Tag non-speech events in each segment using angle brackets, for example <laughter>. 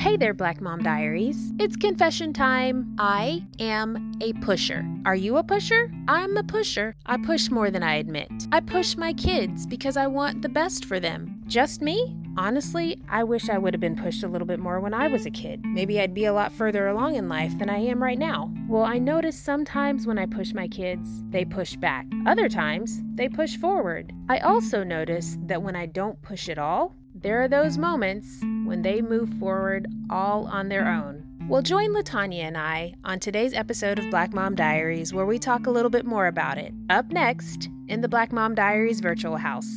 Hey there, Black Mom Diaries. It's confession time. I am a pusher. Are you a pusher? I'm a pusher. I push more than I admit. I push my kids because I want the best for them. Just me? Honestly, I wish I would have been pushed a little bit more when I was a kid. Maybe I'd be a lot further along in life than I am right now. Well, I notice sometimes when I push my kids, they push back. Other times, they push forward. I also notice that when I don't push at all, there are those moments when they move forward all on their own. Well, join Latanya and I on today's episode of Black Mom Diaries where we talk a little bit more about it. Up next in the Black Mom Diaries virtual house.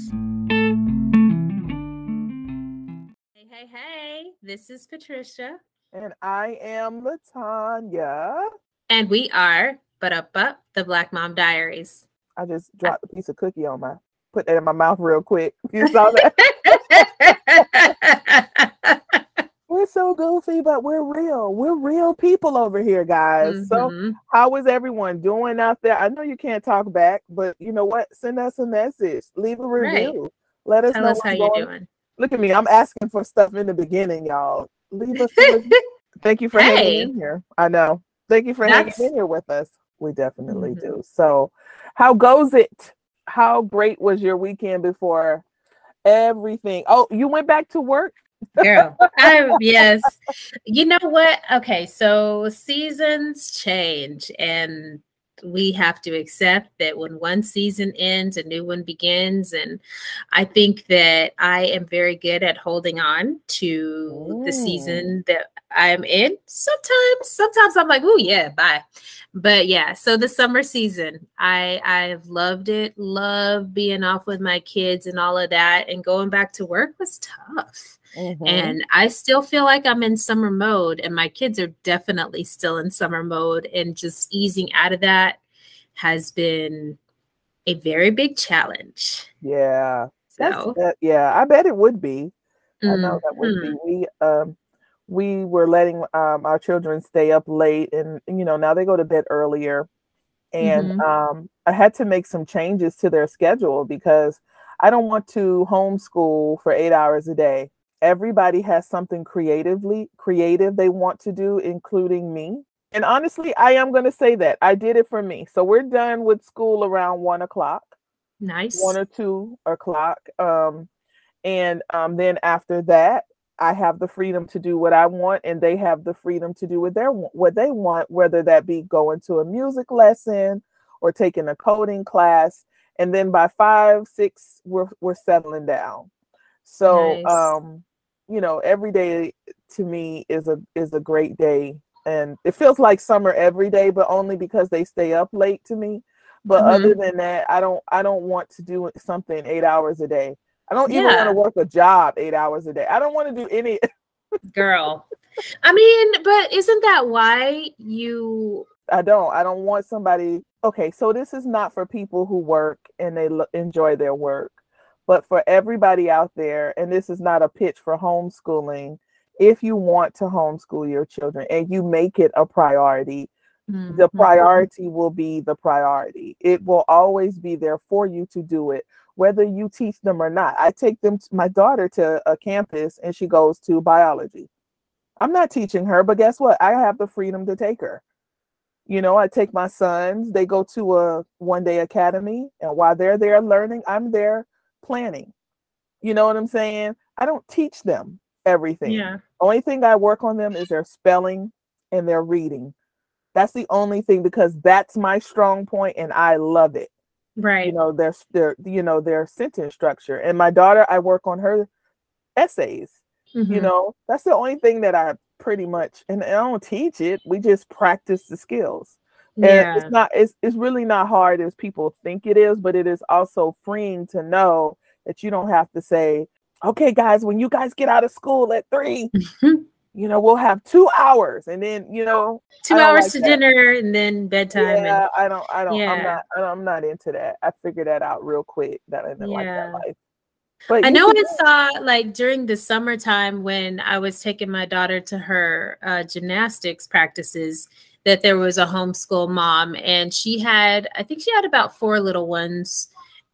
Hey, hey, hey, this is Patricia. And I am Latanya. And we are But Up Up, the Black Mom Diaries. I just dropped a piece of cookie on my, put that in my mouth real quick. <laughs> You saw that? <laughs> we're so goofy, but we're real. We're real people over here, guys. Mm-hmm. So, how is everyone doing out there? I know you can't talk back, but you know what? Send us a message, leave a review, right. let us Tell know us how you're doing. Look at me, I'm asking for stuff in the beginning, y'all. Leave us. <laughs> Thank you for hey. hanging in here. I know. Thank you for That's... hanging in here with us. We definitely mm-hmm. do. So, how goes it? How great was your weekend before everything? Oh, you went back to work? Girl, I, <laughs> yes. You know what? Okay, so seasons change, and we have to accept that when one season ends, a new one begins. And I think that I am very good at holding on to Ooh. the season that I'm in. Sometimes, sometimes I'm like, oh yeah, bye. But yeah, so the summer season, I I've loved it. Love being off with my kids and all of that. And going back to work was tough. Mm-hmm. And I still feel like I'm in summer mode, and my kids are definitely still in summer mode. And just easing out of that has been a very big challenge. Yeah. So, yeah, I bet it would be. Mm-hmm. I know that would be. Mm-hmm. We um we were letting um, our children stay up late and you know now they go to bed earlier and mm-hmm. um, i had to make some changes to their schedule because i don't want to homeschool for eight hours a day everybody has something creatively creative they want to do including me and honestly i am going to say that i did it for me so we're done with school around one o'clock nice one or two o'clock um, and um, then after that I have the freedom to do what I want, and they have the freedom to do what they what they want, whether that be going to a music lesson or taking a coding class. And then by five, six, we're we're settling down. So, nice. um, you know, every day to me is a is a great day, and it feels like summer every day, but only because they stay up late to me. But mm-hmm. other than that, I don't I don't want to do something eight hours a day. I don't even want to work a job eight hours a day. I don't want to do any. <laughs> Girl, I mean, but isn't that why you? I don't. I don't want somebody. Okay, so this is not for people who work and they lo- enjoy their work, but for everybody out there. And this is not a pitch for homeschooling. If you want to homeschool your children and you make it a priority, Mm-hmm. the priority will be the priority. It will always be there for you to do it whether you teach them or not. I take them to my daughter to a campus and she goes to biology. I'm not teaching her, but guess what? I have the freedom to take her. You know, I take my sons, they go to a one day academy, and while they're there learning, I'm there planning. You know what I'm saying? I don't teach them everything. Yeah. Only thing I work on them is their spelling and their reading. That's the only thing because that's my strong point and I love it right you know their their you know their sentence structure and my daughter i work on her essays mm-hmm. you know that's the only thing that i pretty much and i don't teach it we just practice the skills and yeah. it's not it's, it's really not hard as people think it is but it is also freeing to know that you don't have to say okay guys when you guys get out of school at 3 <laughs> you know, we'll have two hours and then, you know, two hours like to that. dinner and then bedtime. Yeah, and, I don't, I don't, yeah. I'm not, I'm not into that. I figured that out real quick that I didn't yeah. like that life. But I know I saw like during the summertime when I was taking my daughter to her uh, gymnastics practices that there was a homeschool mom and she had, I think she had about four little ones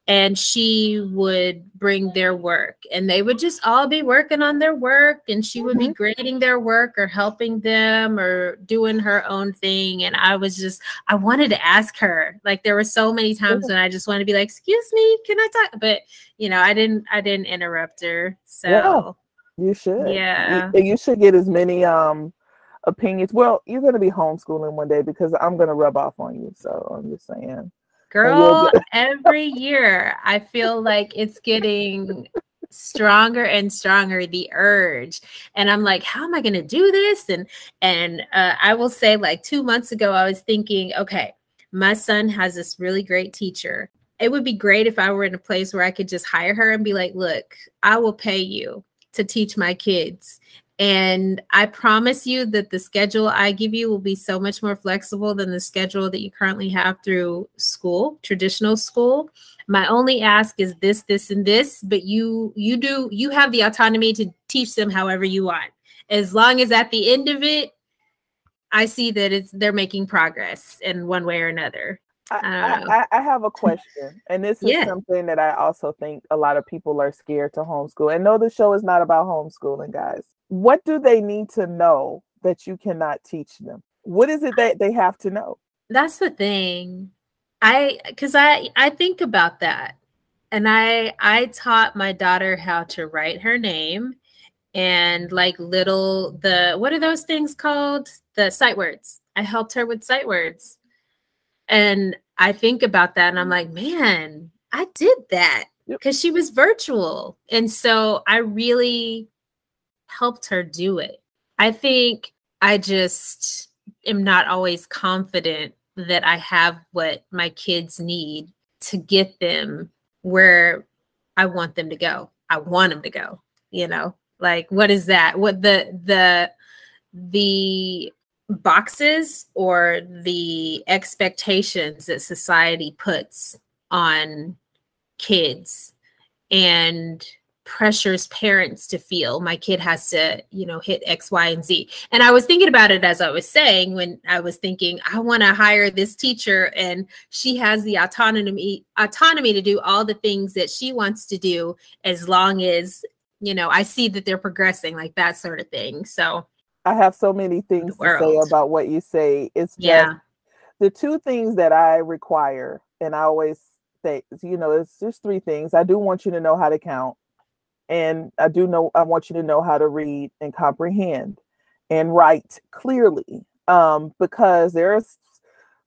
and she would bring their work and they would just all be working on their work and she would mm-hmm. be grading their work or helping them or doing her own thing and i was just i wanted to ask her. Like there were so many times when i just wanted to be like excuse me can i talk? But you know i didn't i didn't interrupt her so yeah, you should. Yeah. you, you should get as many um opinions. Well you're going to be homeschooling one day because i'm going to rub off on you so i'm just saying. Girl, <laughs> every year I feel like it's getting stronger and stronger the urge. And i'm like how am i going to do this? And and uh, i will say like two months ago i was thinking okay my son has this really great teacher. It would be great if i were in a place where i could just hire her and be like look i will pay you to teach my kids and I promise you that the schedule I give you will be so much more flexible than the schedule that you currently have through school, traditional school. My only ask is this, this, and this, but you you do you have the autonomy to teach them however you want. As long as at the end of it, I see that it's they're making progress in one way or another. I, I, I, have a question, and this is yeah. something that I also think a lot of people are scared to homeschool. And no, the show is not about homeschooling, guys what do they need to know that you cannot teach them? What is it that they have to know? That's the thing. I cuz I I think about that. And I I taught my daughter how to write her name and like little the what are those things called? The sight words. I helped her with sight words. And I think about that and I'm like, mm. man, I did that because yep. she was virtual. And so I really helped her do it. I think I just am not always confident that I have what my kids need to get them where I want them to go. I want them to go, you know? Like what is that? What the the the boxes or the expectations that society puts on kids. And pressures parents to feel my kid has to you know hit x y and z. And i was thinking about it as i was saying when i was thinking i want to hire this teacher and she has the autonomy autonomy to do all the things that she wants to do as long as you know i see that they're progressing like that sort of thing. So i have so many things to say about what you say it's just yeah. the two things that i require and i always say you know it's just three things i do want you to know how to count and I do know I want you to know how to read and comprehend and write clearly. Um, because there's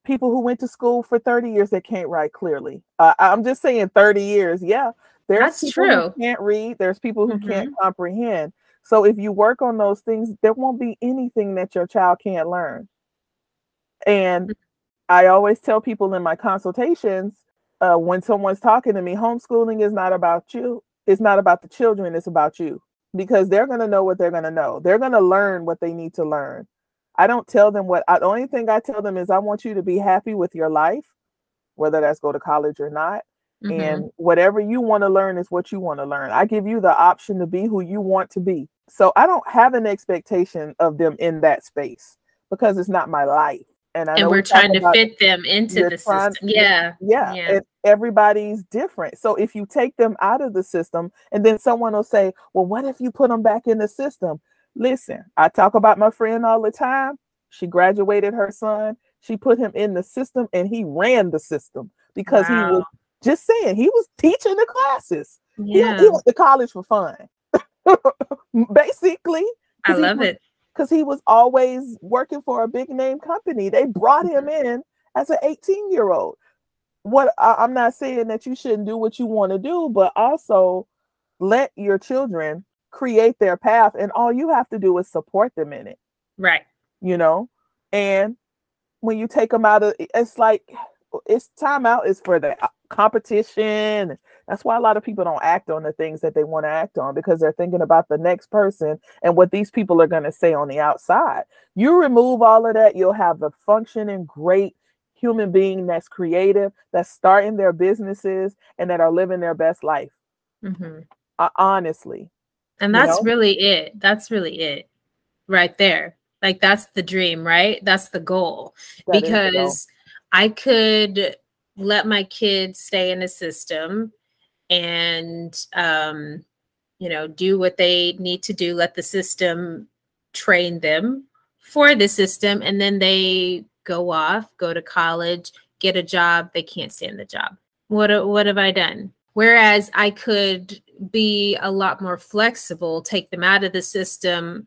people who went to school for 30 years that can't write clearly. Uh, I'm just saying 30 years. Yeah. There's That's people true. who can't read, there's people who mm-hmm. can't comprehend. So if you work on those things, there won't be anything that your child can't learn. And mm. I always tell people in my consultations uh, when someone's talking to me, homeschooling is not about you it's not about the children, it's about you because they're going to know what they're going to know. They're going to learn what they need to learn. I don't tell them what I, the only thing I tell them is I want you to be happy with your life, whether that's go to college or not. Mm-hmm. And whatever you want to learn is what you want to learn. I give you the option to be who you want to be. So I don't have an expectation of them in that space because it's not my life and, and we're trying to fit them into the system. Yeah. Yeah. everybody's different. So if you take them out of the system and then someone will say, well, what if you put them back in the system? Listen, I talk about my friend all the time. She graduated her son. She put him in the system and he ran the system because wow. he was just saying he was teaching the classes. Yeah. He, he went to college for fun. <laughs> Basically. I love was, it because he was always working for a big name company. They brought him mm-hmm. in as an 18 year old. What I, am not saying that you shouldn't do what you want to do, but also let your children create their path, and all you have to do is support them in it. Right. You know, and when you take them out of, it's like it's time out is for the competition. That's why a lot of people don't act on the things that they want to act on because they're thinking about the next person and what these people are going to say on the outside. You remove all of that, you'll have a functioning, great human being that's creative, that's starting their businesses, and that are living their best life. Mm-hmm. Uh, honestly. And that's you know? really it. That's really it right there. Like that's the dream, right? That's the goal. That because I could let my kids stay in the system and um, you know do what they need to do let the system train them for the system and then they go off go to college get a job they can't stand the job. What what have i done? Whereas i could be a lot more flexible take them out of the system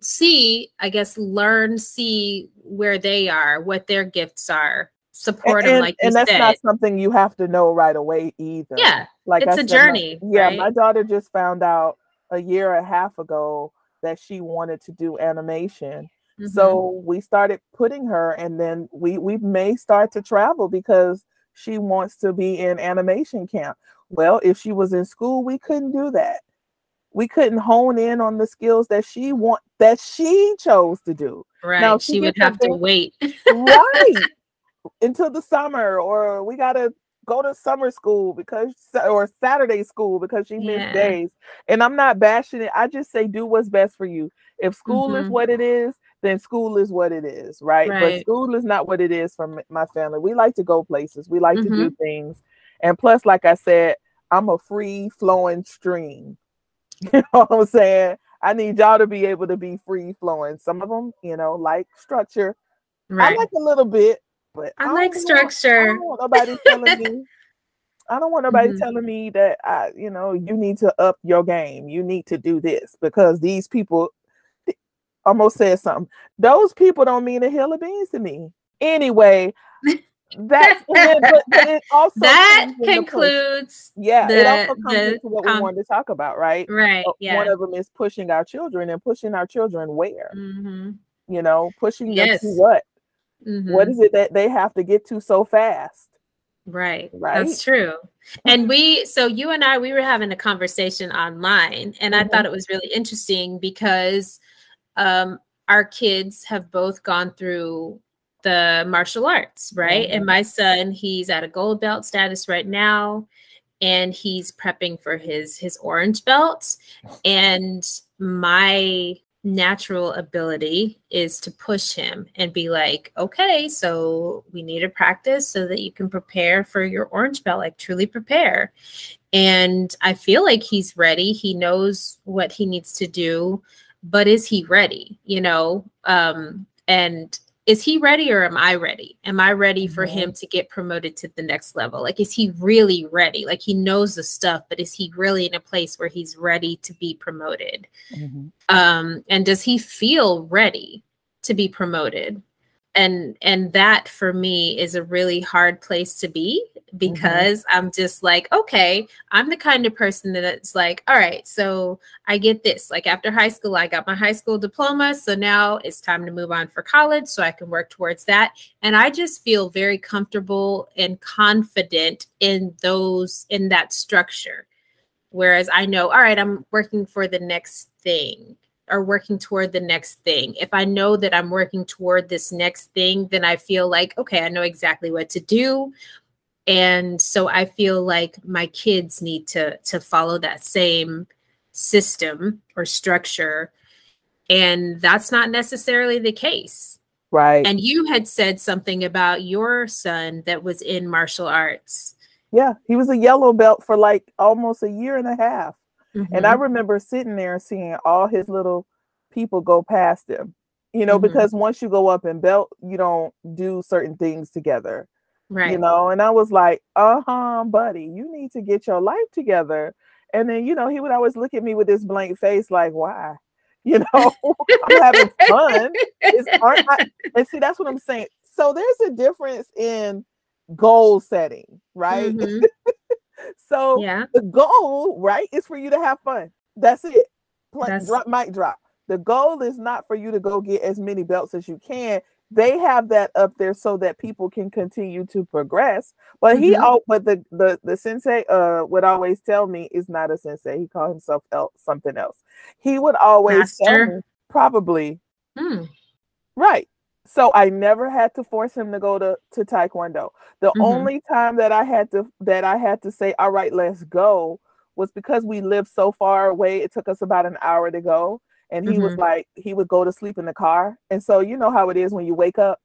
see i guess learn see where they are what their gifts are support and, them like and that's said. not something you have to know right away either yeah like it's I a said, journey my, yeah right? my daughter just found out a year and a half ago that she wanted to do animation mm-hmm. so we started putting her and then we we may start to travel because she wants to be in animation camp well if she was in school we couldn't do that we couldn't hone in on the skills that she want that she chose to do right now, she, she would have to wait <laughs> right until the summer or we got to go to summer school because or Saturday school because she missed yeah. days. And I'm not bashing it. I just say do what's best for you. If school mm-hmm. is what it is, then school is what it is, right? right? But school is not what it is for my family. We like to go places. We like mm-hmm. to do mm-hmm. things. And plus like I said, I'm a free flowing stream. <laughs> You know what I'm saying? I need y'all to be able to be free flowing. Some of them, you know, like structure. Right. I like a little bit, but I, I like structure. Want, I don't want nobody telling me. <laughs> I don't want nobody mm-hmm. telling me that I, you know, you need to up your game. You need to do this because these people almost said something. Those people don't mean a hill of beans to me. Anyway, that's <laughs> but, but it also that concludes. Yeah, the, it also comes the, into what com- we wanted to talk about, right? Right. Yeah. One of them is pushing our children and pushing our children where, mm-hmm. you know, pushing yes. them to what Mm-hmm. What is it that they have to get to so fast? Right. Right. That's true. And we, so you and I, we were having a conversation online, and mm-hmm. I thought it was really interesting because um, our kids have both gone through the martial arts, right? Mm-hmm. And my son, he's at a gold belt status right now, and he's prepping for his his orange belt. And my natural ability is to push him and be like, okay, so we need to practice so that you can prepare for your orange belt, like truly prepare. And I feel like he's ready. He knows what he needs to do, but is he ready? You know, um, and is he ready or am I ready? Am I ready for mm-hmm. him to get promoted to the next level? Like, is he really ready? Like, he knows the stuff, but is he really in a place where he's ready to be promoted? Mm-hmm. Um, and does he feel ready to be promoted? And and that for me is a really hard place to be Mm-hmm. because mm-hmm. I'm just like, okay, I'm the kind of person that's like, all right, so I get this. Like after high school, I got my high school diploma. So now it's time to move on for college so I can work towards that. And I just feel very comfortable and confident in those, in that structure. Whereas I know, all right, I'm working for the next thing or working toward the next thing. If I know that I'm working toward this next thing, then I feel like, okay, I know exactly what to do. And so i feel like my kids need to to follow that same system or structure. And that's not necessarily the case. Right. And you had said something about your son that was in martial arts. Yeah he was a yellow belt for like almost a year and a half mm-hmm. and i mm-hmm. remember sitting there seeing all his little people go past him you know mm-hmm. because once you go up in belt you don't do certain things together Right. You know, and I was like, uh huh, buddy, you need to get your life together. And then, you know, he would always look at me with this blank face, like, why? <laughs> You know, I'm having fun. aren't I? <laughs> And see, that's what I'm saying. So there's a difference in goal setting, right? Mm-hmm. <laughs> so yeah. the goal, right, is for you to have fun. That's it. Play, that's... Drop, mic drop. The goal is not for you to go get as many belts as you can they have that up there so that people can continue to progress. But mm-hmm. he, oh, but the the the sensei uh would always tell me is not a sensei. He called himself el- something else. He would always Master. tell me probably mm. right. So I never had to force him to go to to taekwondo. The mm-hmm. only time that I had to that I had to say, "All right, let's go," was because we lived so far away. It took us about an hour to go and he mm-hmm. was like he would go to sleep in the car and so you know how it is when you wake up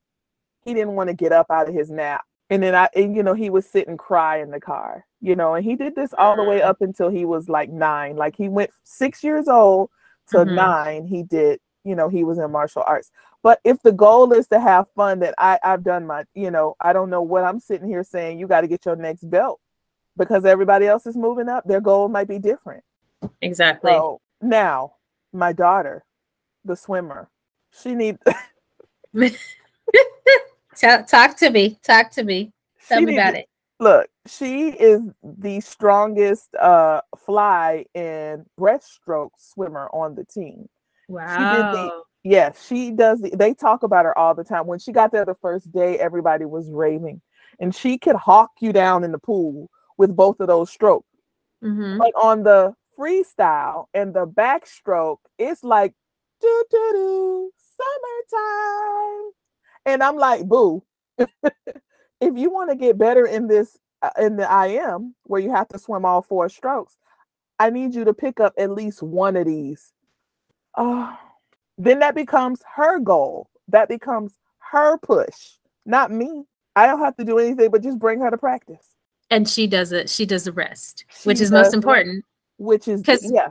he didn't want to get up out of his nap And then I, and, you know, he would sit and cry in the car, you know, and he did this all the way Mm. up until he was like nine. Like he went six years old to Mhm. nine. He did, you know, he was in martial arts. But if the goal is to have fun, that I, I've done my, you know, I don't know what I'm sitting here saying. You got to get your next belt because everybody else is moving up. Their goal might be different. Exactly. So now, my daughter, the swimmer, she needs. <laughs> Talk to me. Talk to me. Tell she me about it. Look, she is the strongest uh fly and breaststroke swimmer on the team. Wow. Yes, she does. The, they talk about her all the time. When she got there the first day, everybody was raving, and she could hawk you down in the pool with both of those strokes. Mhm. But on the freestyle and the backstroke, it's like do do do summertime, and I'm like, boo. <laughs> if you want to get better in this uh, in the IM where you have to swim all four strokes, I need you to pick up at least one of these. Oh, then that becomes her goal. That becomes her push, not me. I don't have to do anything but just bring her to practice, And she does it. She does the rest, which is most important. which is 'Cause- yeah,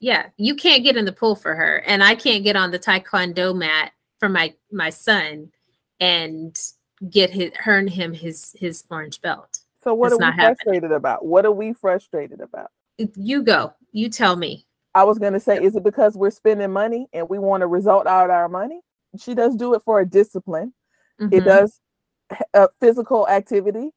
Yeah, you can't get in the pool for her, and I can't get on the taekwondo mat for my my son and get his earn him his his orange belt. So what It's are we not happening. frustrated about? What are we frustrated about? You go. You tell me. I was gonna say, is it because we're spending money and we want a result out of our money? She does do it for a discipline. It Mhm. does a physical activity.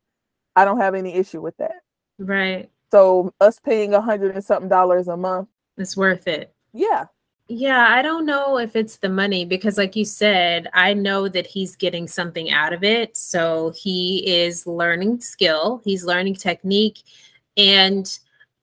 I don't have any issue with that. Right. So us paying a hundred and something dollars a month, It's worth it. yeah, Yeah, I don't know if it's the money because, like you said, I know that he's getting something out of it. So he is learning skill, he's learning technique. And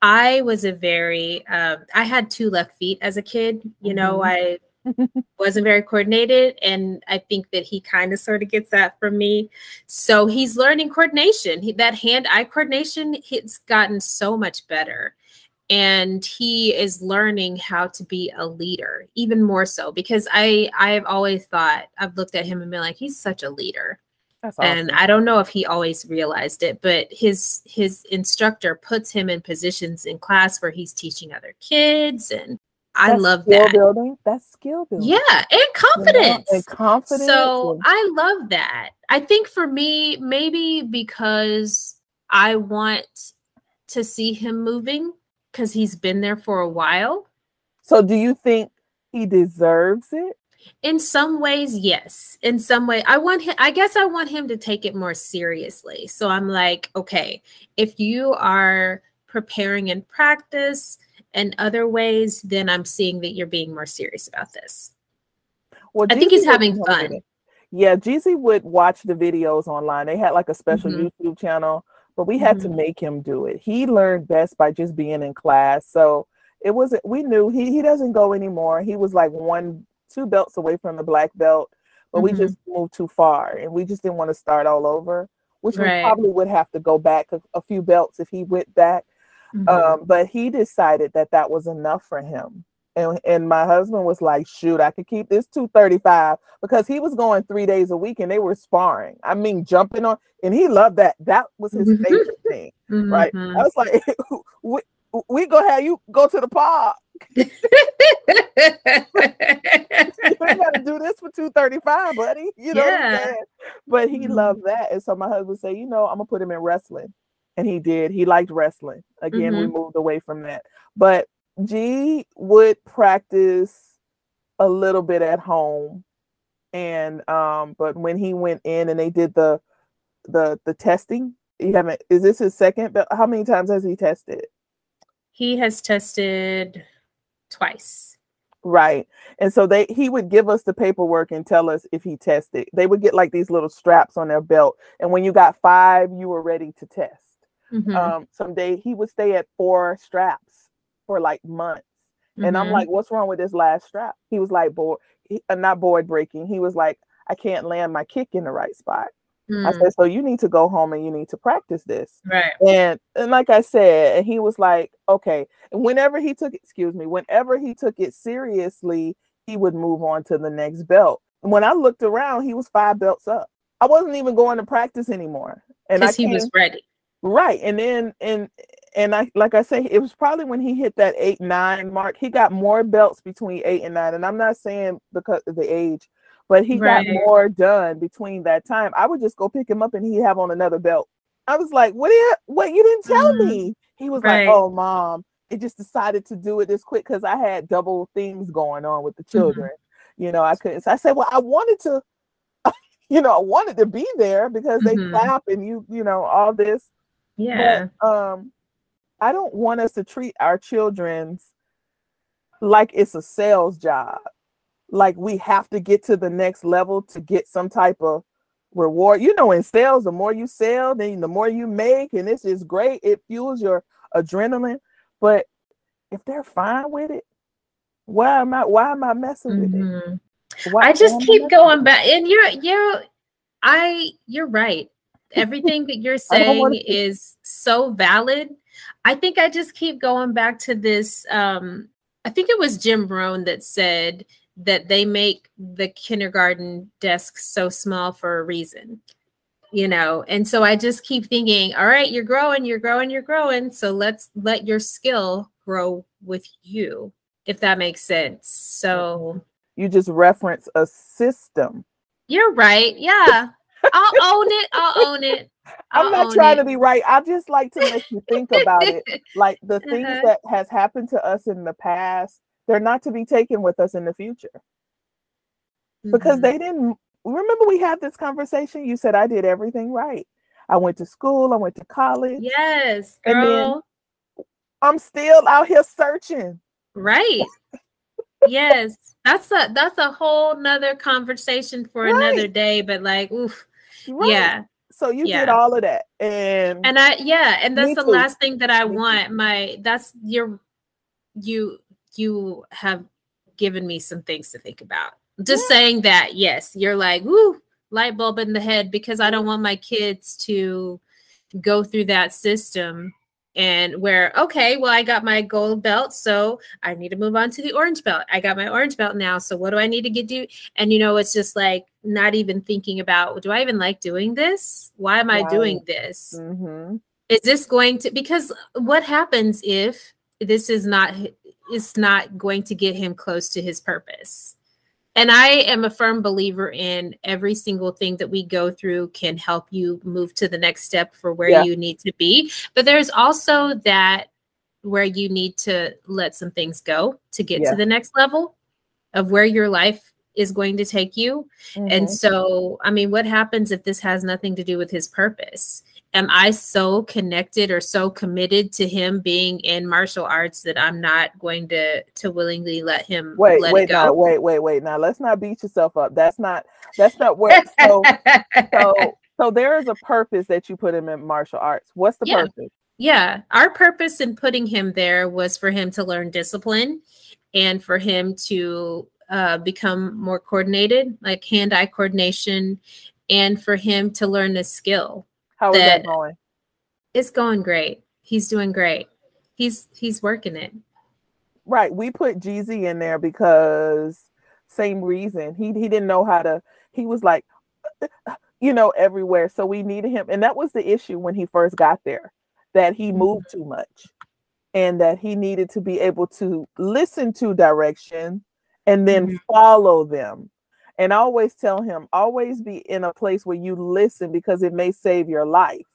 I was a very, uh, I had two left feet as a kid. You know, I <laughs> wasn't very coordinated. And I think that he kind of sort of gets that from me. So he's learning coordination. He, that hand eye coordination, it's gotten so much better and he is learning how to be a leader even more so because i i've always thought i've looked at him and been like he's such a leader awesome. and i don't know if he always realized it but his his instructor puts him in positions in class where he's teaching other kids and i That's love skill that building. That's skill building. yeah and confidence and confidence. so and- I love that. I think for me, maybe because I want to see him moving because he's been there for a while. so do you think he deserves it? In some ways, yes. In some way, I want him, I guess I want him to take it more seriously. So I'm like, okay, if you are preparing in practice and other ways, then I'm seeing that you're being more serious about this. Well, I think he's having fun. Yeah, Jeezy would watch the videos online. They had like a special Mhm. YouTube channel, but we had to Mhm. make him do it. He learned best by just being in class. So it wasn't we knew he he doesn't go anymore. He was like one two belts away from the black belt, but we Mhm. just moved too far and we just didn't want to start all over, which we probably would have to go back a, a few belts if he went back. Mhm. Um, but he decided that that was enough for him. And, and my husband was like, shoot, I could keep this 235 because he was going three days a week and they were sparring. I mean, jumping on, and he loved that. That was his Mhm. favorite thing, right? Mhm. I was like, <laughs> we, we go have you go to the park. You ain't got to do this for 235, buddy. You know Yeah. But he Mhm. loved that. And so my husband said, you know, I'm gonna put him in wrestling. And he did. He liked wrestling. Again, we moved away from that. But G would practice a little bit at home. And um, but when he went in and they did the the the testing, you haven't is this his second? But how many times has he tested? he has tested twice. Right. And so they he would give us the paperwork and tell us if he tested. They would get like these little straps on their belt. And when you got five, you were ready to test. Mhm, Um, someday he would stay at four straps for like months. And I'm mhm. like, what's wrong with this last strap? He was like, board, he, uh, not board breaking. He was like, I can't land my kick in the right spot. I Mm, said, so you need to go home and you need to practice this. right. And and like I said, and he was like, okay. And whenever he took, excuse me, whenever he took it seriously, he would move on to the next belt. And when I looked around, he was five belts up. I wasn't even going to practice anymore. and I he was ready. Right. And then and and I like I say, it was probably when he hit that eight, nine mark. He got more belts between eight and nine. And I'm not saying because of the age, but he right. got more done between that time. I would just go pick him up and he'd have on another belt. I was like, What you what you didn't tell mm-hmm. me? He was right. like, Oh mom, it just decided to do it this quick because I had double things going on with the mm-hmm. children. Mm-hmm. You know, I couldn't so I said, Well, I wanted to <laughs> you know, I wanted to be there because they mm-hmm. clap and you, you know, all this. Yeah. But, um, I don't want us to treat our children's like it's a sales job. Like we have to get to the next level to get some type of reward. You know, in sales, the more you sell, then the more you make, and this is great. It fuels your adrenaline. But if they're fine with it, why am I why am I messing with mm-hmm. it? Why, I just keep going back, and you're you're I you're right. Everything that you're <laughs> saying is so valid. I think I just keep going back to this. Um, I think it was Jim Rohn that said that they make the kindergarten desks so small for a reason you know and so i just keep thinking all right you're growing you're growing you're growing so let's let your skill grow with you if that makes sense so you just reference a system. You're right. Yeah. I'll own it. I'll own it. <laughs> i am not trying it. to be right. I just like to make you think about it. <laughs> Like the things uh-huh. that has happened to us in the past, they're not to be taken with us in the future. Mm-hmm. Because they didn't remember we had this conversation. You said I did everything right. I went to school, I went to college. Yes, girl. I'm still out here searching. Right yes, that's a that's a whole nother conversation for right. another day. But like, oof, right. yeah. So you yeah. did all of that, and and I yeah, and that's the too. last thing that I me want. Too. My that's your you you have given me some things to think about. Just yeah. saying that, yes, you're like, woo, light bulb in the head because I don't want my kids to go through that system and where okay well i got my gold belt so i need to move on to the orange belt i got my orange belt now so what do i need to get do and you know it's just like not even thinking about do i even like doing this why am i doing this mm-hmm. is this going to because what happens if this is not is not going to get him close to his purpose and I am a firm believer in every single thing that we go through can help you move to the next step for where yeah. you need to be. But there's also that where you need to let some things go to get yeah. to the next level of where your life is going to take you. Mm-hmm. And so, I mean, what happens if this has nothing to do with his purpose? Am I so connected or so committed to him being in martial arts that I'm not going to to willingly let him wait, let wait, now, wait, wait, wait. Now let's not beat yourself up. That's not that's not where so so <laughs> so there is a purpose that you put him in martial arts. What's the yeah. purpose? Yeah, our purpose in putting him there was for him to learn discipline and for him to uh, become more coordinated, like hand-eye coordination, and for him to learn the skill how is that, that going? It's going great. He's doing great. He's he's working it. Right. We put Jeezy in there because same reason. He he didn't know how to. He was like, <laughs> you know, everywhere. So we needed him, and that was the issue when he first got there, that he mm-hmm. moved too much, and that he needed to be able to listen to direction and then mm-hmm. follow them and I always tell him, always be in a place where you listen because it may save your life.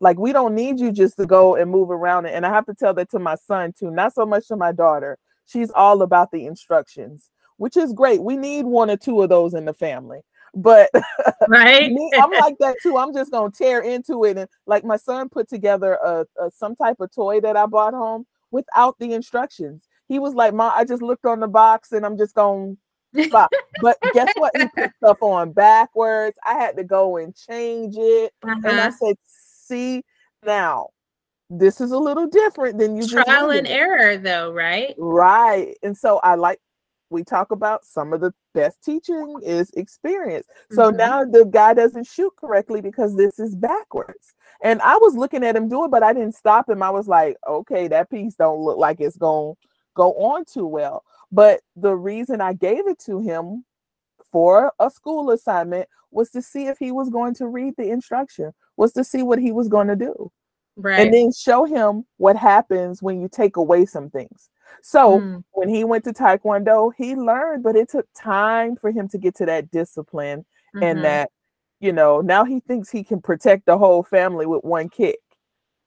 Like we don't need you just to go and move around. And I have to tell that to my son too, not so much to my daughter. She's all about the instructions, which is great. We need one or two of those in the family. But <laughs> right, me, I'm like that too. I'm just gonna tear into it, and like my son put together a, a some type of toy that I bought home without the instructions. He was like, "Mom, I just looked on the box, and I'm just gonna but, but guess what? He put stuff on backwards. I had to go and change it. Uh-huh. And I uh-huh. said, see now, this is a little different than you trial and error though, right? Right. And so I like we talk about some of the best teaching is experience. So mm-hmm. now the guy doesn't shoot correctly because this is backwards. And I was looking at him do it, but I didn't stop him. I was like, okay, that piece don't look like it's going to go on too well. But the reason I gave it to him for a school assignment was to see if he was going to read the instruction, was to see what he was going to do. Right. And then show him what happens when you take away some things. So mm. when he went to Taekwondo, he learned, but it took time for him to get to that discipline mm-hmm. and that, you know, now he thinks he can protect the whole family with one kick.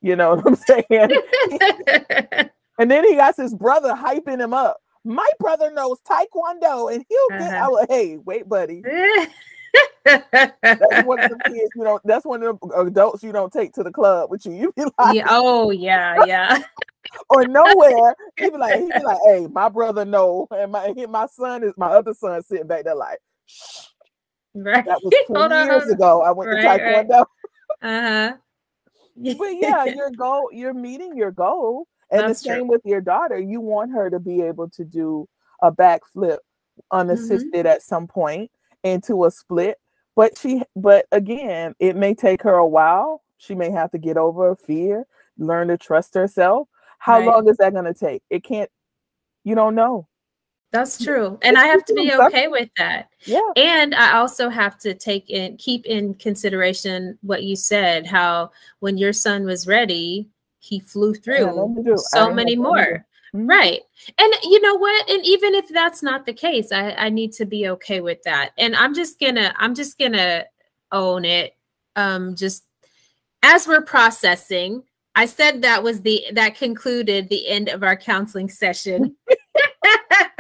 You know what I'm <laughs> saying? <laughs> and then he got his brother hyping him up. My brother knows Taekwondo and he'll get uh-huh. out. Hey, wait, buddy. that's one of the <laughs> kids you know that's one of the adults you don't take to the club with you <laughs> you be like yeah, oh yeah yeah <laughs> or nowhere he be like he be like hey my brother know and my my son is my other son sitting back there like Shh. right that was 20 years ago i went right, to taekwondo right. uh-huh but yeah your goal you're meeting your goal and that's the same true. with your daughter you want her to be able to do a backflip unassisted mm-hmm. at some point into a split but she but again it may take her a while she may have to get over fear learn to trust herself how right. long is that going to take it can't you don't know that's true and i have to be okay with that yeah and i also have to take in keep in consideration what you said how when your son was ready he flew through so many more Mm-hmm. Right. And you know what? And even if that's not the case, I, I need to be okay with that. And I'm just gonna, I'm just gonna own it. Um, just as we're processing, I said that was the that concluded the end of our counseling session. <laughs> <laughs>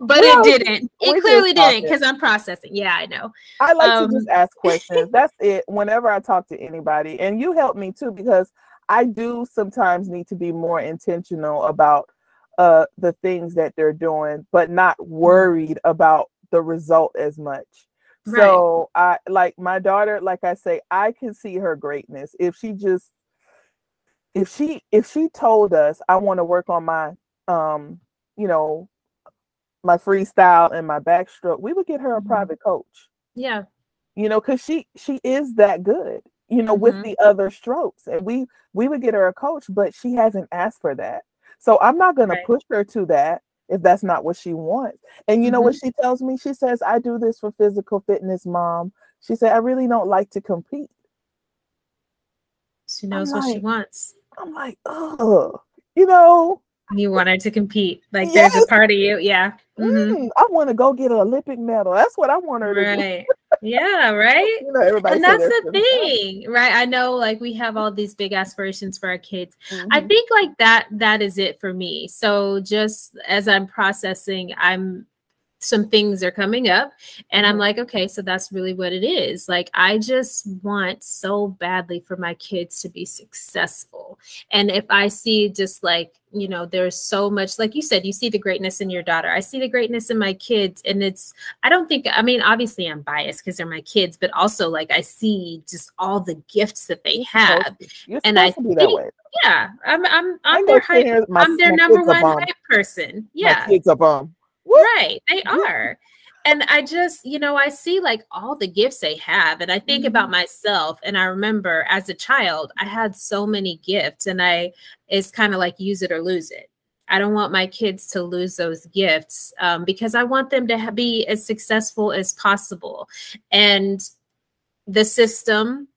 but well, it didn't. It clearly didn't because I'm processing. Yeah, I know. I like um, to just ask questions. <laughs> That's it. Whenever I talk to anybody, and you help me too because I do sometimes need to be more intentional about uh the things that they're doing but not worried about the result as much. Right. so i like my daughter like i say i can see her greatness. If she just if she if she told us i want to work on my um you know my freestyle and my backstroke we would get her a mm-hmm. private coach. Yeah. You know because she she is that good you know mm-hmm. with the other strokes and we we would get her a coach but she hasn't asked for that so I'm not going right. to push her to that if that's not what she wants. And you mm-hmm. know what mm-hmm. she tells me? She says, I do this for physical fitness, mom. She said, I really don't like to compete. She knows I'm what like, she wants. I'm like, oh, you know. You want her to compete. Like yes. there's a part of you. Yeah. Mm-hmm. Mm, I want to go get an Olympic medal. That's what I want her to do. Yeah, right. You know, everybody and that's the thing, right? I know, like we have all these big aspirations for our kids. Mm-hmm. I think like that. That is it for me. So just as I'm processing, I'm some things are coming up and i'm mm-hmm. like okay so that's really what it is. Like i just want so badly for my kids to be successful. And if i see just like you know there's so much like you said you see the greatness in your daughter. I see the greatness in my kids and it's i don't think i mean obviously i'm biased because they're my kids but also like i see just all the gifts that they have and i think yeah i'm i'm i'm their hype, i'm their number one hype person. Yeah. my kids a bomb Right. They are. And I just, you know, I see like all the gifts they have. And I think mm-hmm. about myself. And I remember as a child, I had so many gifts. And I, it's kind of like use it or lose it. I don't want my kids to lose those gifts um, because I want them to ha- be as successful as possible. And the system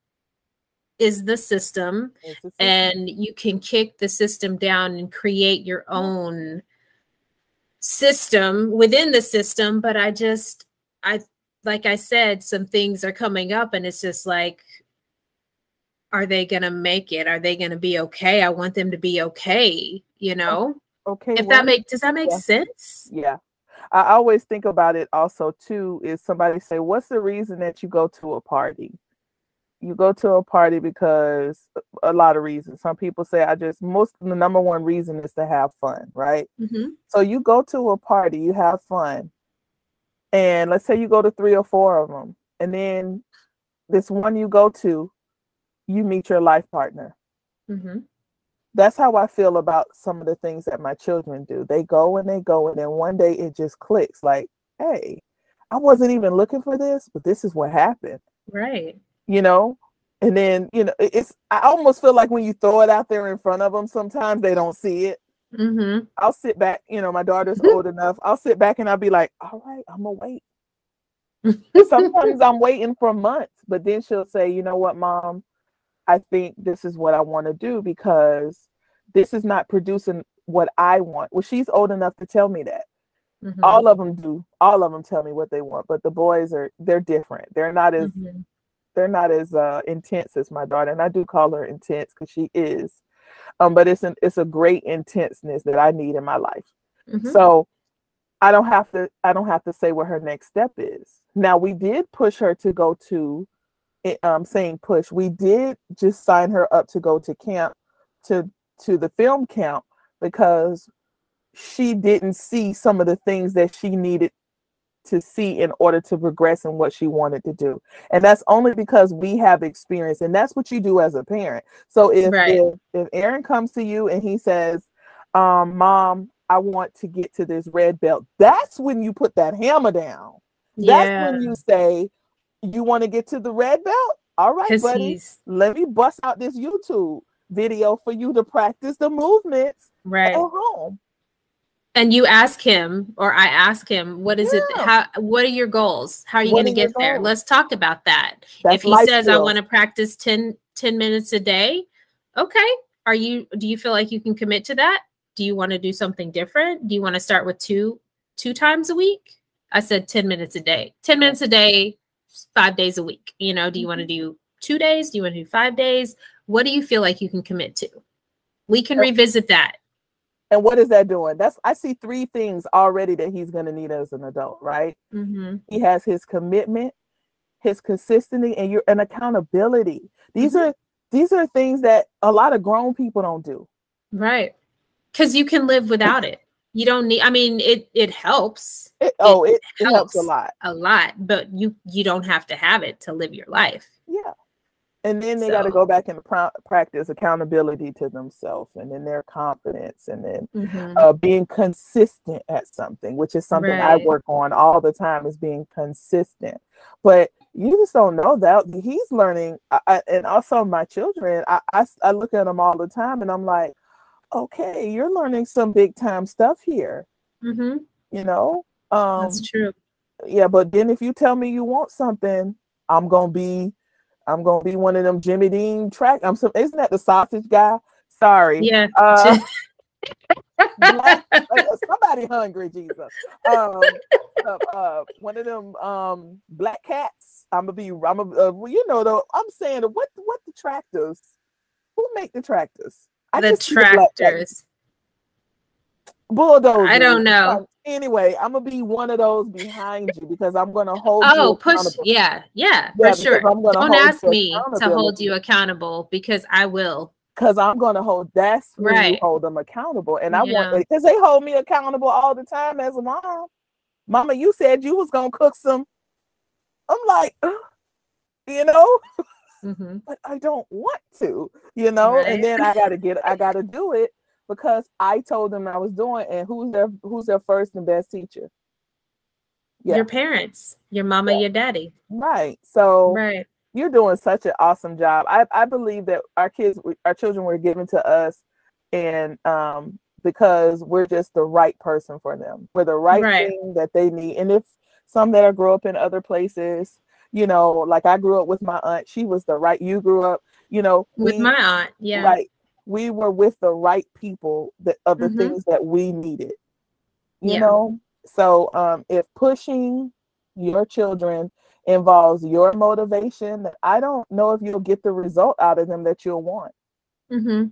is the system, the system, and you can kick the system down and create your own system within the system but i just i like i said some things are coming up and it's just like are they going to make it? Are they going to be okay? I want them to be okay you know? okay if that make does that make yeah. sense? Yeah. I always think about it also too is somebody say what's the reason that you go to a party you go to a party because a lot of reasons. Some people say I just most the number one reason is to have fun, right? Mm-hmm. So you go to a party, you have fun, and let's say you go to three or four of them, and then this one you go to, you meet your life partner. Mm-hmm. That's how I feel about some of the things that my children do. They go and they go, and then one day it just clicks. Like, hey, I wasn't even looking for this, but this is what happened. Right you know and then you know it's i almost feel like when you throw it out there in front of them sometimes they don't see it mm-hmm. i'll sit back you know my daughter's <laughs> old enough i'll sit back and i'll be like all right i'm gonna wait <laughs> sometimes I'm waiting for months, but then she'll say, you know what, mom, I think this is what I want to do because this is not producing what I want. Well, she's old enough to tell me that. Mm-hmm. All of them do. All of them tell me what they want, but the boys are they're different. They're not as mm-hmm. They're not as uh, intense as my daughter, and I do call her intense because she is. Um, but it's an it's a great intenseness that I need in my life. Mm-hmm. So I don't have to I don't have to say what her next step is. Now we did push her to go to eh, um saying push. We did just sign her up to go to camp to to the film camp because she didn't see some of the things that she needed to see in order to progress in what she wanted to do. And that's only because we have experience and that's what you do as a parent. So if right. if, if Aaron comes to you and he says, um, mom, I want to get to this red belt. That's when you put that hammer down. That's yeah. when you say, You want to get to the red belt? All right, buddy. He's... Let me bust out this YouTube video for you to practice the movements right at home. And you ask him, or I ask him, what is yeah. it? How what are your goals? How are you going to get there? Let's talk about that. That's if he says skill. I want to practice 10, 10 minutes a day, okay. Are you do you feel like you can commit to that? do you want to do something different? Do you want to start with two two times a week? I said 10 minutes a day. 10 minutes a day, 5 days a week. You know, do you want to mm-hmm. do 2 days? Do you want to do 5 days? What do you feel like you can commit to? We can revisit that. And what is that doing? That's I see three things already that he's going to need as an adult, right? Mm-hmm. He has his commitment, his consistency, and your and accountability. These mm-hmm. are these are things that a lot of grown people don't do. Right because you can live without it you don't need i mean it it helps it, oh it, it, helps, helps a lot a lot but you you don't have to have it to live your life yeah and then they so. got to go back and pr- practice accountability to themselves and then their confidence and then mm-hmm. uh, being consistent at something which is something right. i work on all the time is being consistent but you just don't know that he's learning I, and also my children I, I, I look at them all the time and i'm like okay, you're learning some big time stuff here. Mm-hmm. You know, um, that's true. Yeah, but then if you tell me you want something, I'm gonna be, I'm gonna be one of them Jimmy Dean track. I'm some. Isn't that the sausage guy? Sorry. Yeah. Uh, <laughs> black, somebody hungry, Jesus. Um, uh, uh, one of them um black cats. I'm gonna be. I'm gonna. Uh, you know though. I'm saying what what the tractors? Who make the tractors? I the tractors. Bulldozer. I don't know. Anyway, I'm gonna be one of those behind you because I'm gonna hold. Oh, push! Yeah, yeah, yeah, for sure. Don't ask me to hold you accountable because I will. Because I'm gonna hold. That's right. you hold them accountable, and I yeah. want because they hold me accountable all the time as a mom. Mama, you said you was gonna cook some. I'm like, you know. mm-hmm. <laughs> but I don't want to, you know. Right. And then I got to get, I got to do it because I told them I was doing. And who's their, who's their first and best teacher? Yeah. Your parents, your mama, yeah. your daddy. Right. So right. You're doing such an awesome job. I, I believe that our kids, our children were given to us, and um, because we're just the right person for them. We're the right, right. thing that they need. And if some that are grow up in other places, you know, like I grew up with my aunt. She was the right. You grew up, you know, with we, my aunt. Yeah. Right. We were with the right people that of the mm-hmm. things that we needed. You yeah. know, so um, if pushing your children involves your motivation, that I don't know if you'll get the result out of them that you'll want. Mm-hmm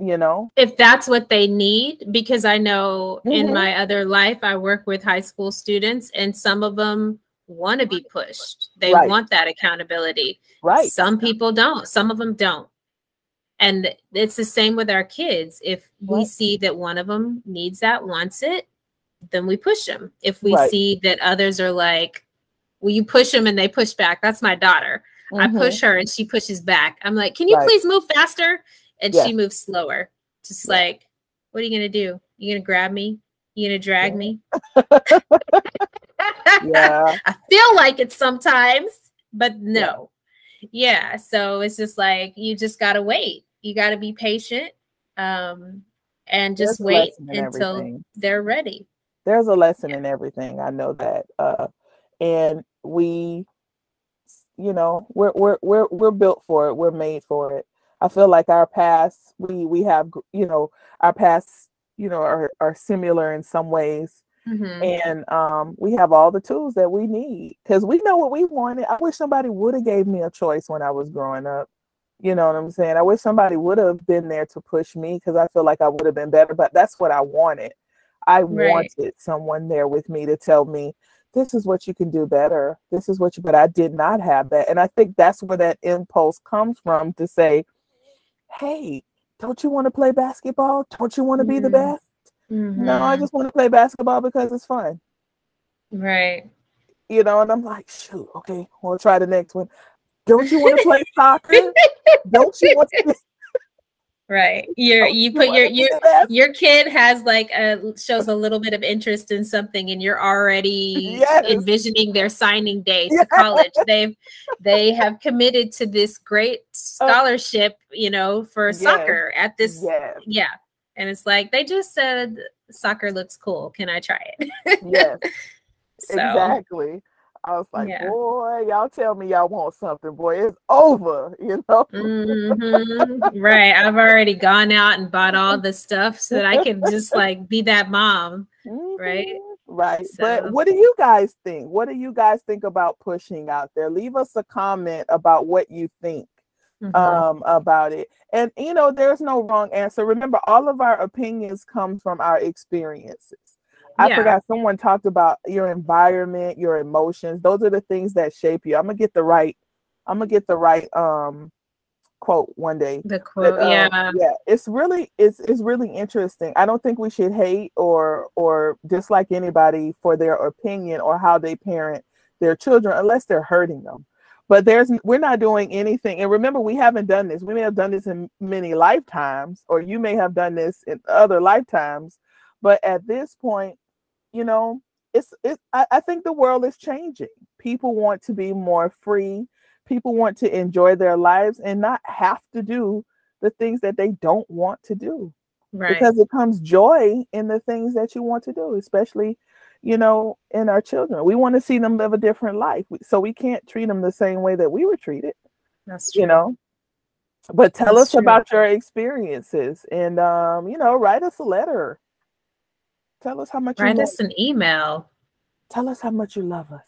you know if that's what they need because i know mm-hmm. in my other life i work with high school students and some of them want to be pushed. They right. want that accountability. Right. Some people don't. Some of them don't. And it's the same with our kids. If we right. see that one of them needs that, wants it, then we push them. If we right. see that others are like, well, you push them and they push back. That's my daughter. Mm-hmm. I push her and she pushes back. I'm like, can you please move faster? And yeah. she moves slower. Just yeah. like, what are you gonna do? You gonna grab me? You gonna drag yeah. me? <laughs> yeah. <laughs> I feel like it sometimes, but no. Yeah. So it's just like you just gotta wait. You gotta be patient. Um and just There's wait until everything. they're ready. There's a lesson yeah. in everything. I know that. Uh and we you know we're we're we're we're built for it we're made for it i feel like our past we we have you know our past you know are, are similar in some ways mm-hmm. and um we have all the tools that we need because we know what we wanted i wish somebody would have gave me a choice when i was growing up you know what i'm saying i wish somebody would have been there to push me because i feel like i would have been better but that's what i wanted i right. wanted someone there with me to tell me this is what you can do better. This is what you, but I did not have that. And I think that's where that impulse comes from to say, hey, don't you want to play basketball? Don't you want to be mm-hmm. the best? Mm-hmm. No, I mm-hmm. just want to play basketball because it's fun. Right. You know, and I'm like, shoot, okay, we'll try the next one. Don't you want to play soccer? Don't you want to <laughs> Right. You're you put your your your kid has like a shows a little bit of interest in something and you're already yes. envisioning their signing day to yes. college. They've they have committed to this great oh. scholarship, you know, for yes. soccer at this yeah. And it's like they just said soccer looks cool. Can I try it? <laughs> yes. so. Exactly. I was like, yeah. boy, y'all tell me y'all want something, boy, it's over, <laughs> you know. mm-hmm. Right. I've already gone out and bought all the stuff so that I can just like be that mom. <laughs> Mm-hmm. Right. Right. So. But what do you guys think? What do you guys think about pushing out there? Leave us a comment about what you think. Mm-hmm. um about it and you know there's no wrong answer remember all of our opinions come from our experiences I yeah. forgot someone talked about your environment, your emotions. Those are the things that shape you. I'm gonna get the right. I'm gonna get the right um quote one day. The quote, but, um, yeah, yeah. It's really it's it's really interesting. I don't think we should hate or or dislike anybody for their opinion or how they parent their children unless they're hurting them. But there's we're not doing anything. And remember, we haven't done this. We may have done this in many lifetimes, or you may have done this in other lifetimes. But at this point, you know it's it I, I think the world is changing. People want to be more free. People want to enjoy their lives and not have to do the things that they don't want to do. Right. Because it comes joy in the things that you want to do especially you know in our children. We want to see them live a different life. So we can't treat them the same way that we were treated that's true. you know? But tell that's us true. about your experiences and um you know write us a letter Tell us how much write us an email. Tell us how much you love us.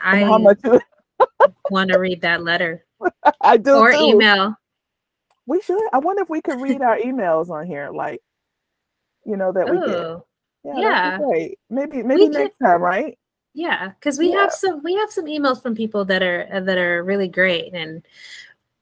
I how much you <laughs> want to read that letter. I do or too. email. We should. I wonder if we could read our emails on here, like you know that we can. Yeah, yeah. Maybe maybe we next time, right? Yeah, because we yeah. have some we have some emails from people that are uh, that are really great and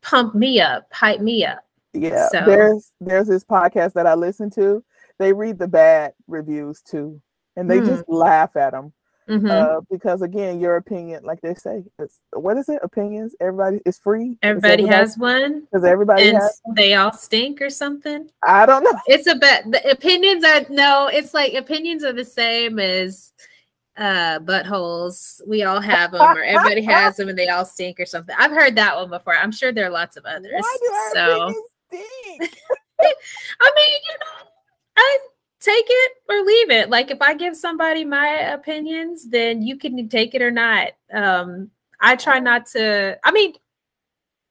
pump me up, hype me up. Yeah, so. there's there's this podcast that I listen to they read the bad reviews too, and they mm. just laugh at them. Mm-hmm. Uh, because again, your opinion, like they say, it's what is it? Opinions. Everybody is free. Everybody, everybody has one. Because everybody and has. They all stink or something. I don't know. It's a bit. The opinions are no. It's like opinions are the same as uh buttholes. We all have them, or everybody has them, and they all stink or something. I've heard that one before. I'm sure there are lots of others. Why do so. <laughs> I mean, you know I take it or leave it. Like if I give somebody my opinions, then you can take it or not. Um, I try not to. I mean,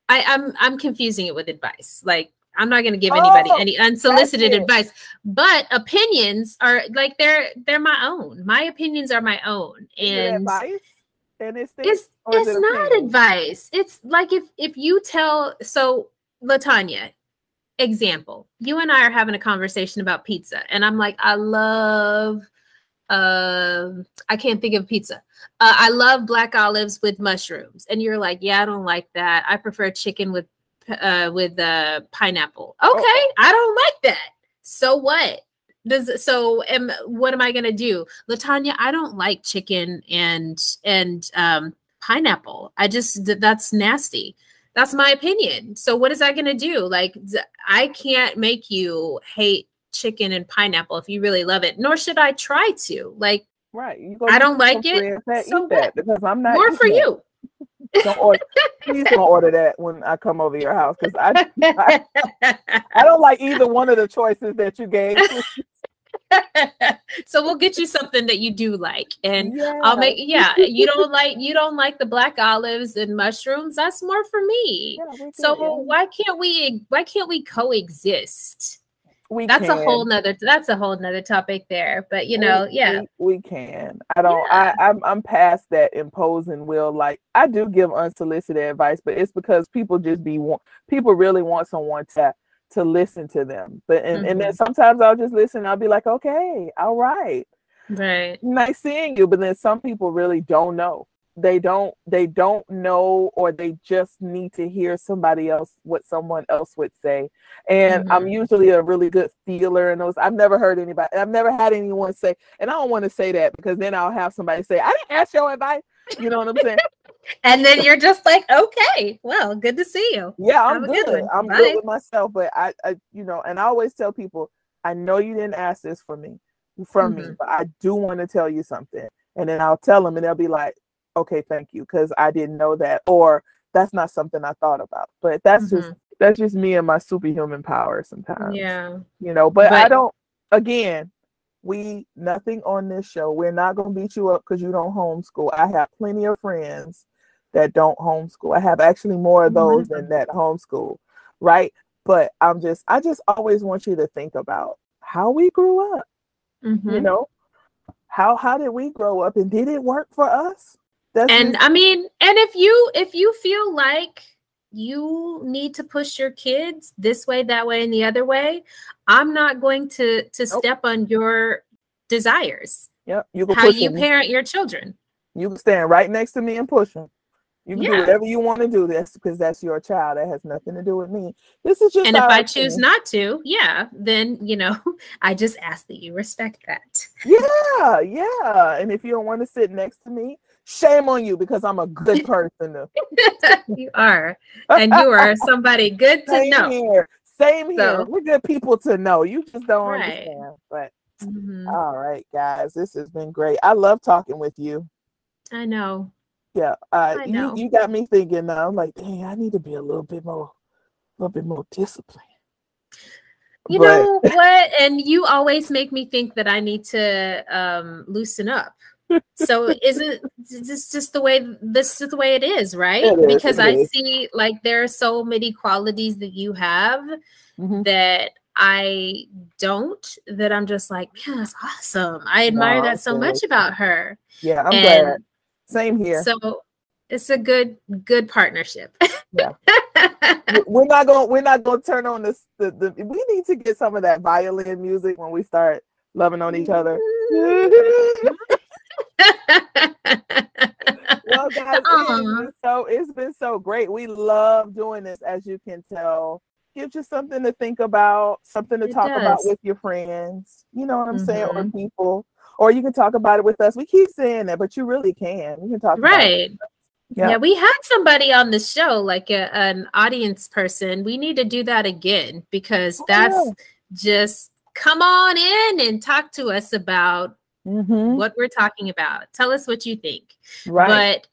I, I'm I'm confusing it with advice. Like I'm not going to give anybody oh, any unsolicited advice, but opinions are like they're they're my own. My opinions are my own, and advice. And it's it's, it's it not opinion? advice. It's like if if you tell so Latanya, example you and i are having a conversation about pizza and i'm like i love uh i can't think of pizza. Uh, i love black olives with mushrooms. And you're like yeah i don't like that. I prefer chicken with uh with uh pineapple. Oh. okay oh. i don't like that. So what? Does so am what am i gonna do? Latanya i don't like chicken and and um pineapple. I just that's nasty that's my opinion. So what is that going to do? Like I can't make you hate chicken and pineapple if you really love it, nor should I try to. Like right, I don't like it. So that because I'm not more for you. don't order, please don't order that when I come over your house because I, I <laughs> I don't like either one of the choices that you gave. <laughs> <laughs> so we'll get you something that you do like, and yeah. I'll make. Yeah, you don't like you don't like the black olives and mushrooms. That's more for me. Yeah, so why can't we? Why can't we coexist? we that's can. a whole nother that's a whole nother topic there but you know we, yeah we, we, can i don't yeah. i I'm, I'm past that imposing will like i do give unsolicited advice but it's because people just be want people really want someone to to listen to them but and, mm-hmm. and then mm-hmm. sometimes i'll just listen i'll be like okay all right right nice seeing you but then some people really don't know they don't they don't know or they just need to hear somebody else what someone else would say and mm-hmm. i'm usually a really good feeler and those i've never heard anybody i've never had anyone say and i don't want to say that because then i'll have somebody say i didn't ask your advice you know what i'm saying and then you're just like okay well good to see you yeah i'm good, good i'm Bye. good with myself but I, I you know and i always tell people i know you didn't ask this for me from mm-hmm. me but i do want to tell you something and then i'll tell them and they'll be like okay, thank you, because I didn't know that, or that's not something I thought about. But that's mm-hmm. just that's just me and my superhuman power sometimes. Yeah. You know, but, but I don't again, we nothing on this show. We're not gonna beat you up because you don't homeschool. I have plenty of friends that don't homeschool. I have actually more of those mm-hmm. than that homeschool, right? But I'm just I just always want you to think about how we grew up. Mm-hmm. You know, how how did we grow up and did it work for us? That's and I mean, and if you if you feel like you need to push your kids this way, that way, and the other way, I'm not going to to nope. step on your desires. Yep, you can how you them. parent your children. You can stand right next to me and push them. You can yeah. do whatever you want to do. That's because that's your child. That has nothing to do with me. This is just. And if I choose not to, yeah, then you know, <laughs> I just ask that you respect that. Yeah, yeah. And if you don't want to sit next to me, Shame on you because I'm a good <laughs> person. <laughs> you are. And you are somebody good to Same know. Here. Same here. So, We're good people to know. You just don't right. understand. But mm-hmm. all right, guys, this has been great. I love talking with you. I know. Yeah. Uh. You, you got me thinking now. I'm like, dang, I need to be a little bit more, a little bit more disciplined. You but... know what? And you always make me think that I need to um, loosen up so isn't this just the way this is the way it is right it because i is. see like there are so many qualities that you have mm-hmm. that i don't that i'm just like man that's awesome i admire no, that so much about her yeah i'm and glad same here so it's a good good partnership <laughs> yeah we're not going we're not going to turn on this the, the we need to get some of that violin music when we start loving on each other <laughs> well, guys, so it's been so great. We love doing this, as you can tell. Gives you something to think about, something to it talk does. about with your friends. You know what I'm mm-hmm. saying, or mm-hmm. people, or you can talk about it with us. We keep saying that, but you really can. You can talk about it. right. Yep. Yeah, we had somebody on the show, like a, an audience person. We need to do that again because oh, that's yeah. just come on in and talk to us about mm-hmm. what we're talking about. Tell us what you think. Right. But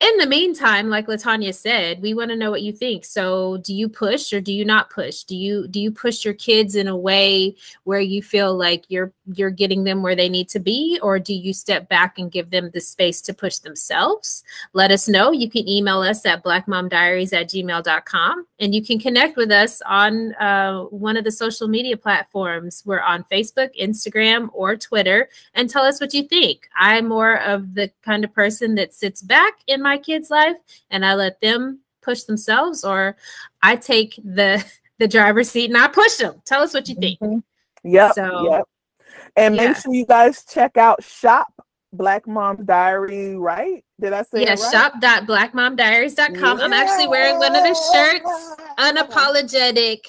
in the meantime, like Latanya said, we want to know what you think. So, do you push or do you not push? Do you do you push your kids in a way where you feel like you're you're getting them where they need to be, or do you step back and give them the space to push themselves? Let us know. You can email us at blackmomdiaries at gmail.com and you can connect with us on uh, one of the social media platforms. We're on Facebook, Instagram, or Twitter, and tell us what you think. I'm more of the kind of person that sits back in my kid's life and I let them push themselves, or I take the <laughs> the driver's seat and I push them. Tell us what you think. Mm-hmm. Yeah. So, yep. And yeah. make sure you guys check out Shop Black Mom's Diary, right? Did I say yeah, right? shop.blackmomdiaries.com. Yeah. I'm actually wearing one of the shirts, unapologetic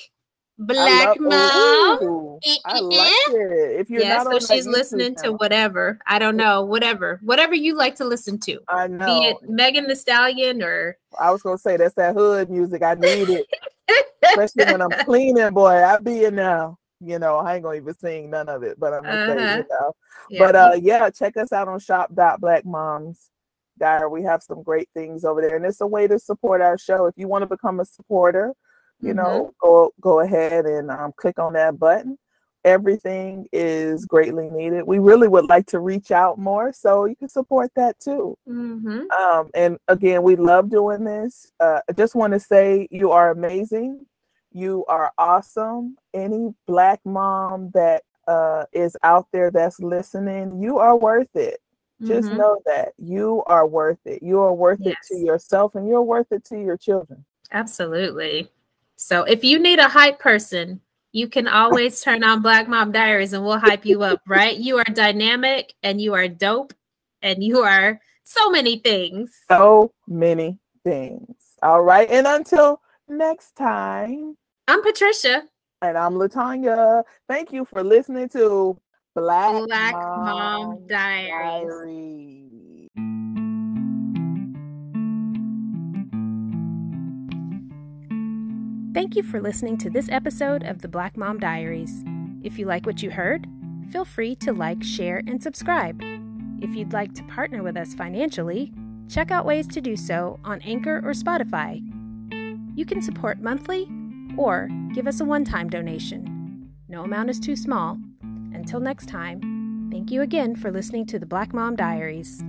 Black love, mom. I eh, eh, like eh. it. If you're yeah, so she's listening to whatever. I don't know, whatever, whatever you like to listen to. I know. Be it Megan Thee Stallion or I was gonna say that's that hood music. I need it, <laughs> especially when I'm cleaning. Boy, I'll be in now. You know, I ain't gonna even sing none of it, but I'm gonna uh-huh. say it now. Yeah. But uh, yeah, check us out on shop.blackmoms. Diary. We have some great things over there, and it's a way to support our show. If you want to become a supporter, you mm-hmm. know, go go ahead and um, click on that button. everything is greatly needed. We really would like to reach out more, so you can support that too. Mm-hmm. Um, and again, we love doing this. Uh, I just want to say you are amazing. You are awesome. Any black mom that uh, is out there that's listening, you are worth it. Just Mhm. know that you are worth it. You are worth it to yourself and you're worth it to your children. Absolutely. So if you need a hype person, you can always turn on Black Mom Diaries and we'll hype you up, right? You are dynamic and you are dope and you are so many things. So many things. All right. And until next time, I'm Patricia. and I'm Latanya. Thank you for listening to Black, Black Mom Diaries. Diaries. Thank you for listening to this episode of the Black Mom Diaries. If you like what you heard, feel free to like, share, and subscribe. If you'd like to partner with us financially, check out ways to do so on Anchor or Spotify. You can support monthly or give us a one time donation. No amount is too small. Until next time, thank you again for listening to the Black Mom Diaries.